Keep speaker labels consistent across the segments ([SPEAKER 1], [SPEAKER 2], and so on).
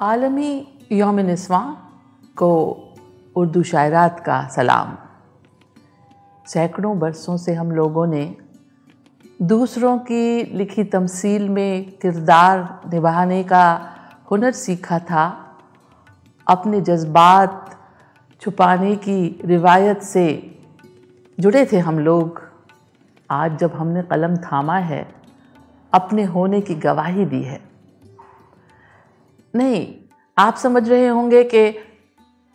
[SPEAKER 1] आलमी योम नस्वा को उर्दू शायरात का सलाम। सैकड़ों बरसों से हम लोगों ने दूसरों की लिखी तमसील में किरदार निभाने का हुनर सीखा था, अपने जज्बात छुपाने की रिवायत से जुड़े थे हम लोग। आज जब हमने कलम थामा है, अपने होने की गवाही दी है। नहीं, आप समझ रहे होंगे कि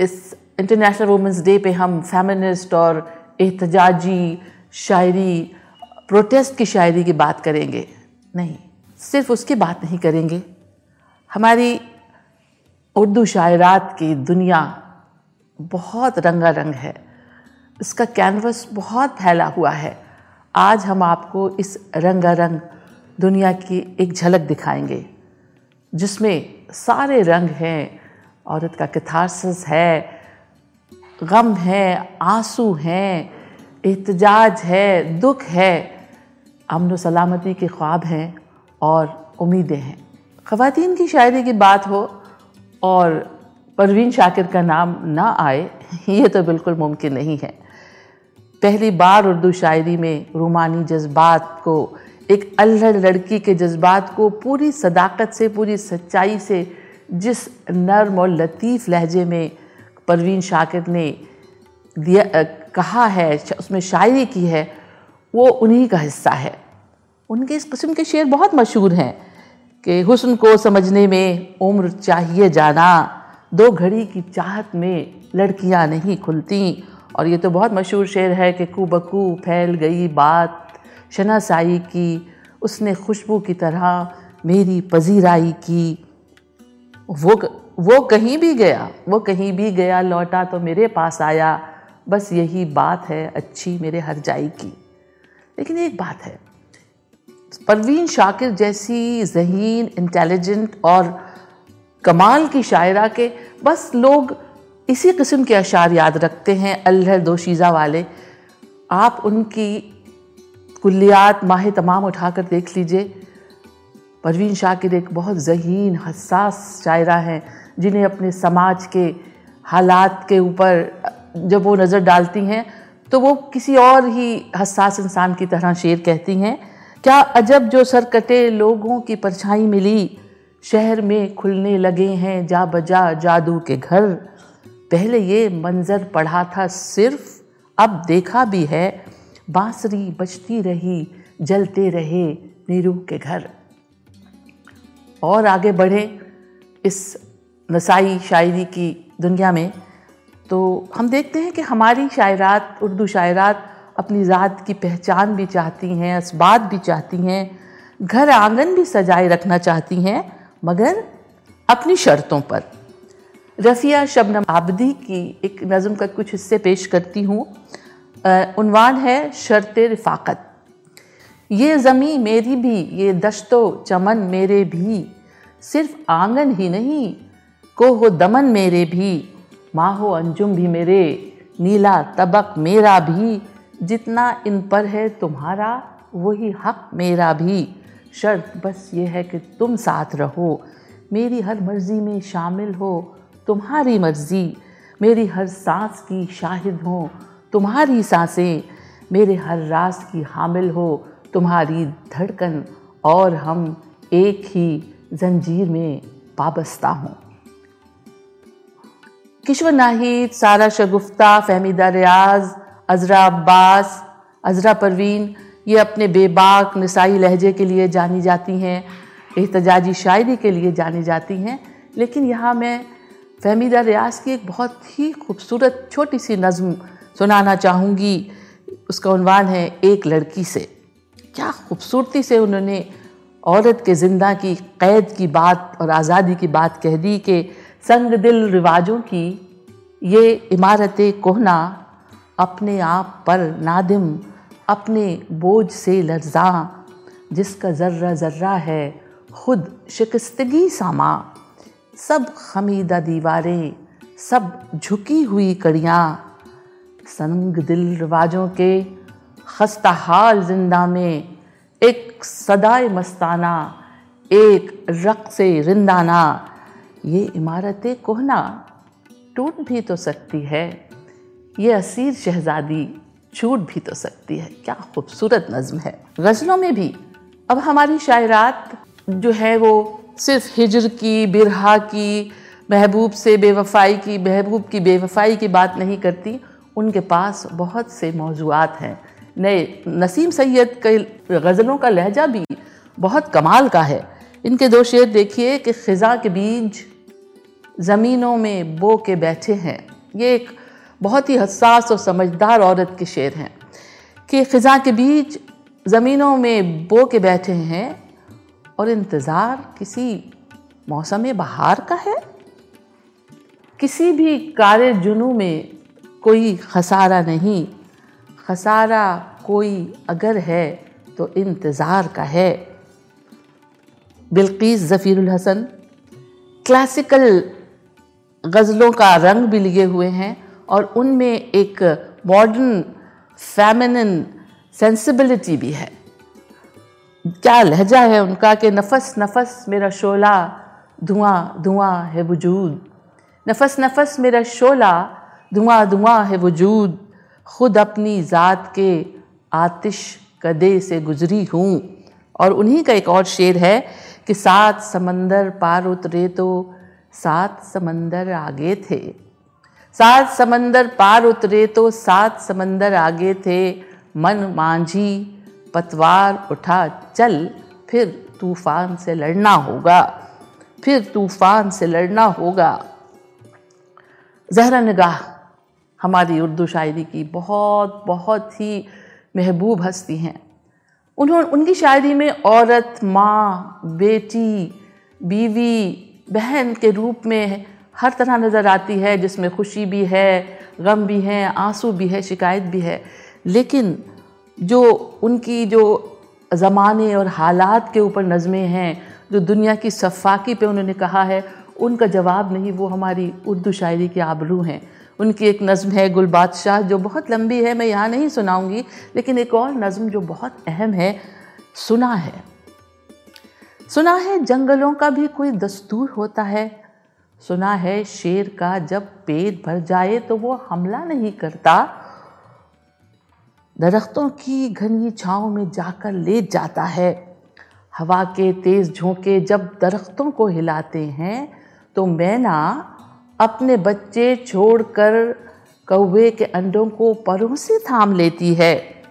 [SPEAKER 1] इस इंटरनेशनल वुमेंस डे पे हम फेमिनिस्ट और एहतजाजी शायरी प्रोटेस्ट की शायरी की बात करेंगे। नहीं, सिर्फ़ उसकी बात नहीं करेंगे। हमारी उर्दू शायरात की दुनिया बहुत रंगा रंग है। इसका कैनवस बहुत फैला हुआ है। आज हम आपको इस रंगा रंग दुनिया की एक झलक दिखाएँगे, जिसमें सारे रंग हैं, औरत का कथारसिस है, गम है, आँसू हैं, एहतजाज है, दुख है, अमन सलामती के ख्वाब हैं और उम्मीदें हैं। ख़वातीन की शायरी की बात हो और परवीन शाकिर का नाम ना आए, ये तो बिल्कुल मुमकिन नहीं है। पहली बार उर्दू शायरी में रूमानी जज्बात को एक अल्हड़ लड़की के जज्बात को पूरी सदाकत से, पूरी सच्चाई से, जिस नर्म और लतीफ़ लहजे में परवीन शाकिर ने दिया कहा है उसमें शायरी की है, वो उन्हीं का हिस्सा है। उनके इस किस्म के शेर बहुत मशहूर हैं कि हुस्न को समझने में उम्र चाहिए जाना, दो घड़ी की चाहत में लड़कियाँ नहीं खुलती। और ये तो बहुत मशहूर शेर है कि कू बकू फैल गई बात शनासाई की, उसने खुशबू की तरह मेरी पजीराई की। वो वो कहीं भी गया, वो कहीं भी गया, लौटा तो मेरे पास आया। बस यही बात है, अच्छी मेरे हर जाई की। लेकिन एक बात है, परवीन शाकिर जैसी जहीन इंटेलिजेंट और कमाल की शायरा के बस लोग इसी किस्म के अशार याद रखते हैं अल्हर दोशीज़ा वाले। आप उनकी कुल्लियात माह तमाम उठाकर देख लीजिए। परवीन शाकिर एक बहुत जहीन, हसास शायरा हैं, जिन्हें अपने समाज के हालात के ऊपर, जब वो नज़र डालती हैं तो वो किसी और ही हसास इंसान की तरह शेर कहती हैं, क्या अजब जो सरकटे लोगों की परछाई मिली, शहर में खुलने लगे हैं जा बजा जादू के घर। पहले ये मंज़र पढ़ा था सिर्फ़, अब देखा भी है बांसुरी बजती रही, जलते रहे नीरू के घर। और आगे बढ़े इस नसाई शायरी की दुनिया में तो हम देखते हैं कि हमारी शायरात, उर्दू शायरात अपनी ज़ात की पहचान भी चाहती हैं इसबात भी चाहती हैं, घर आँगन भी सजाए रखना चाहती हैं, मगर अपनी शर्तों पर। रफ़िया शबनम आबदी की एक नज़म का कुछ हिस्से पेश करती हूँ। उनवान है शर्त रफ़ाकत। ये ज़मी मेरी भी, ये दश्तो चमन मेरे भी। सिर्फ़ आँगन ही नहीं को हो दमन मेरे भी। माहो अंजुम भी मेरे, नीला तबक मेरा भी। जितना इन पर है तुम्हारा, वही हक मेरा भी। शर्त बस ये है कि तुम साथ रहो। मेरी हर मर्ज़ी में शामिल हो, तुम्हारी मर्ज़ी। मेरी हर सांस की शाहिद हो तुम्हारी साँसें मेरे हर राज की हामिल हो। तुम्हारी धड़कन और हम एक ही जंजीर में वाबस्ता हूँ। किश्वर नाहिद, सारा शगुफ्ता, फहमीदा रियाज, अजरा अब्बास, अजरा परवीन, ये अपने बेबाक नसाई लहजे के लिए जानी जाती हैं, एहतजाजी शायरी के लिए जानी जाती हैं। लेकिन यहाँ मैं फहमीदा रियाज की एक बहुत ही खूबसूरत छोटी सी नज़म सुनाना चाहूँगी। उसका उनवान है एक लड़की से। क्या खूबसूरती से उन्होंने औरत के ज़िंदा की, क़ैद की बात और आज़ादी की बात कह दी कि संग दिल रिवाजों की, ये इमारत कोहना अपने आप पर नादिम, अपने बोझ से लर्जा, जिसका ज़र्रा ज़र्रा है खुद शिकस्तगी सामा। सब खमीदा दीवारें, सब झुकी हुई कड़ियाँ संग दिल रवाजों के खस्ता हाल ज़िंदा में, एक सदाए मस्ताना, एक रक से रिंदाना। ये इमारतें कोहना टूट भी तो सकती है, ये असीर शहजादी छूट भी तो सकती है। क्या खूबसूरत नज्म है। गज़लों में भी अब हमारी शायरात जो है वो सिर्फ़ हिजर की, बिरहा की, महबूब से बेवफाई की, महबूब की बेवफाई की बात नहीं करती उनके पास बहुत से मौजूद हैं। नए नसीम सैयद के गज़लों का लहजा भी बहुत कमाल का है। इनके दो शेर देखिए कि ख़ज़ा के बीज ज़मीनों में बो के बैठे हैं। ये एक बहुत ही हसास और समझदार औरत के शेर हैं कि ख़ज़ा के बीज ज़मीनों में बो के बैठे हैं और इंतज़ार किसी मौसम बहार का है। किसी भी कार्य जुनू में कोई खसारा नहीं। खसारा कोई अगर है तो इंतज़ार का है। बिल्कीस ज़फ़ीरुल हसन, क्लासिकल गज़लों का रंग भी लिए हुए हैं और उनमें एक मॉडर्न फेमिनिन सेंसिबिलिटी भी है। क्या लहजा है उनका कि नफस नफस मेरा शोला, धुआँ धुआँ है वजूद। नफस नफस मेरा शोला धुआँ धुआँ है वजूद, खुद अपनी ज़ात के आतिश कदे से गुजरी हूँ। और उन्हीं का एक और शेर है कि सात समंदर पार उतरे तो सात समंदर आगे थे। सात समंदर पार उतरे तो सात समंदर आगे थे। मन मांझी, पतवार उठा, चल, फिर तूफ़ान से लड़ना होगा। फिर तूफ़ान से लड़ना होगा। जहरा निगाह हमारी उर्दू शायरी की बहुत बहुत ही महबूब हस्ती हैं। उन्होंने उनकी शायरी में औरत, माँ, बेटी, बीवी, बहन के रूप में हर तरह नज़र आती है, जिसमें खुशी भी है, गम भी है, आँसू भी है, शिकायत भी है। लेकिन जो उनकी जो ज़माने और हालात के ऊपर नज़में हैं, जो दुनिया की सफ़ाकी पे उन्होंने कहा है, उनका जवाब नहीं, वो हमारी उर्दू शायरी के आबरू हैं। उनकी एक नज़म है गुल बादशाह, जो बहुत लंबी है, मैं यहाँ नहीं सुनाऊँगी, लेकिन एक और नज़म जो बहुत अहम है, सुना है। सुना है, जंगलों का भी कोई दस्तूर होता है। सुना है, शेर का जब पेट भर जाए तो वो हमला नहीं करता। दरख्तों की घनी छाँव में जाकर लेट जाता है। हवा के तेज़ झोंके जब दरख्तों को हिलाते हैं तो मैना अपने बच्चे छोड़कर कौवे के अंडों को परों से थाम लेती है।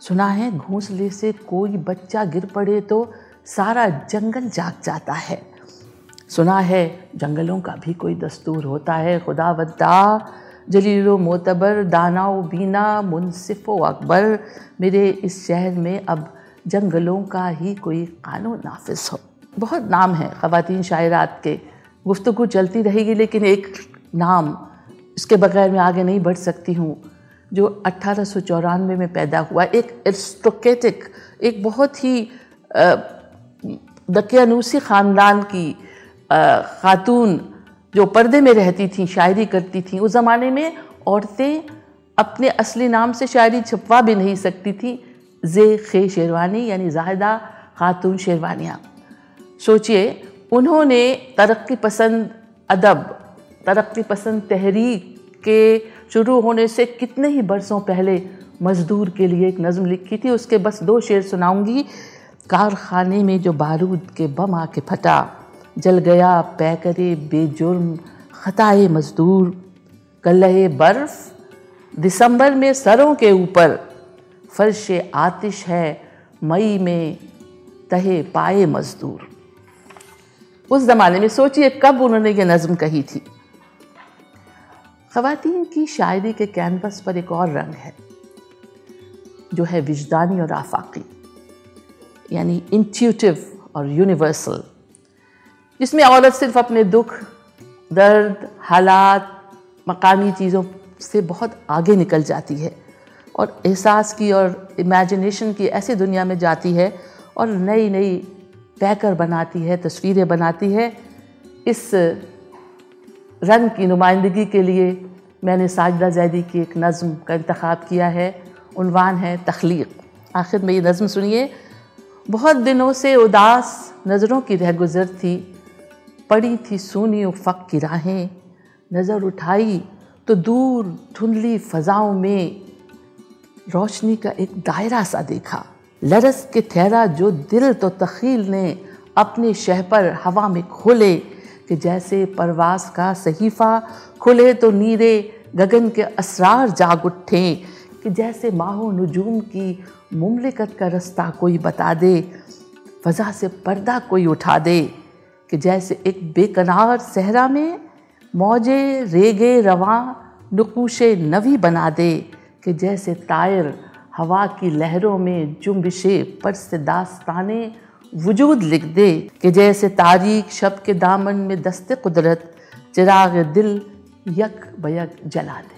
[SPEAKER 1] सुना है, घोंसले से कोई बच्चा गिर पड़े तो सारा जंगल जाग जाता है। सुना है, जंगलों का भी कोई दस्तूर होता है। खुदा वद्दा जलीलो मोतबर, दानाओ बीना, मुनसिफ़ अकबर, मेरे इस शहर में अब जंगलों का ही कोई कानून नाफिज हो। बहुत नाम है ख़वान शायरात के। गुफ्तु चलती रहेगी, लेकिन एक नाम इसके बगैर मैं आगे नहीं बढ़ सकती हूँ। जो अट्ठारह में पैदा हुआ, एक एरिस्टोक्रेटिक एक बहुत ही दकियानूसी ख़ानदान की ख़ातून जो पर्दे में रहती थी, शायरी करती थी, उस ज़माने में औरतें अपने असली नाम से शायरी छपवा भी नहीं सकती थी। जे खे शेरवानी, यानी जाहिदा खातून शेरवानियाँ। सोचिए उन्होंने तरक्की पसंद अदब, तरक्की पसंद तहरीक के शुरू होने से कितने ही बरसों पहले मज़दूर के लिए एक नज़म लिखी थी। उसके बस दो शेर सुनाऊँगी। कारखाने में जो बारूद के बम आके फटा, जल गया पैकरे बेजुर्म, ख़ताए मज़दूर कल्ले बर्फ़। दिसंबर में सरों के ऊपर फर्श आतिश है, मई में तहे पाए मज़दूर। उस ज़माने में सोचिए, कब उन्होंने ये नज़म कही थी। ख़वातीन की शायरी के कैनवस पर एक और रंग है, जो है विजदानी और आफाकी, यानी इंट्यूटिव और यूनिवर्सल जिसमें औरत सिर्फ़ अपने दुख, दर्द, हालात, मकामी चीज़ों से बहुत आगे निकल जाती है और एहसास की और इमेजिनेशन की ऐसी दुनिया में जाती है और नई नई पैकर बनाती है, तस्वीरें बनाती है। इस रंग की नुमाइंदगी के लिए मैंने साजदा जैदी की एक नज़म का इंतखब किया है। उनवान है तख्लीक। आखिर में ये नज़म सुनिए। बहुत दिनों से उदास नज़रों की रह गुज़र थी। पड़ी थी सोनी उफक की राहें। नज़र उठाई तो दूर धुंधली फजाओं में रोशनी का एक दायरा सा देखा। लरस के ठहरा जो दिल तो तखील ने अपने शह पर हवा में खोले, कि जैसे परवास का सहीफ़ा खुले तो नीरे गगन के असरार जाग उठे, कि जैसे माहो नजूम की मुमलिकत का रास्ता कोई बता दे फ़ज़ा से पर्दा कोई उठा दे, कि जैसे एक बेकरार सहरा में मौजे रेगे रवा नकूशे नवी बना दे, कि जैसे तायर हवा की लहरों में जुम्बिशे पर से दास्ताने वजूद लिख दे कि जैसे तारीख शब के दामन में दस्ते कुदरत, चिराग दिल यक बयक जला दे।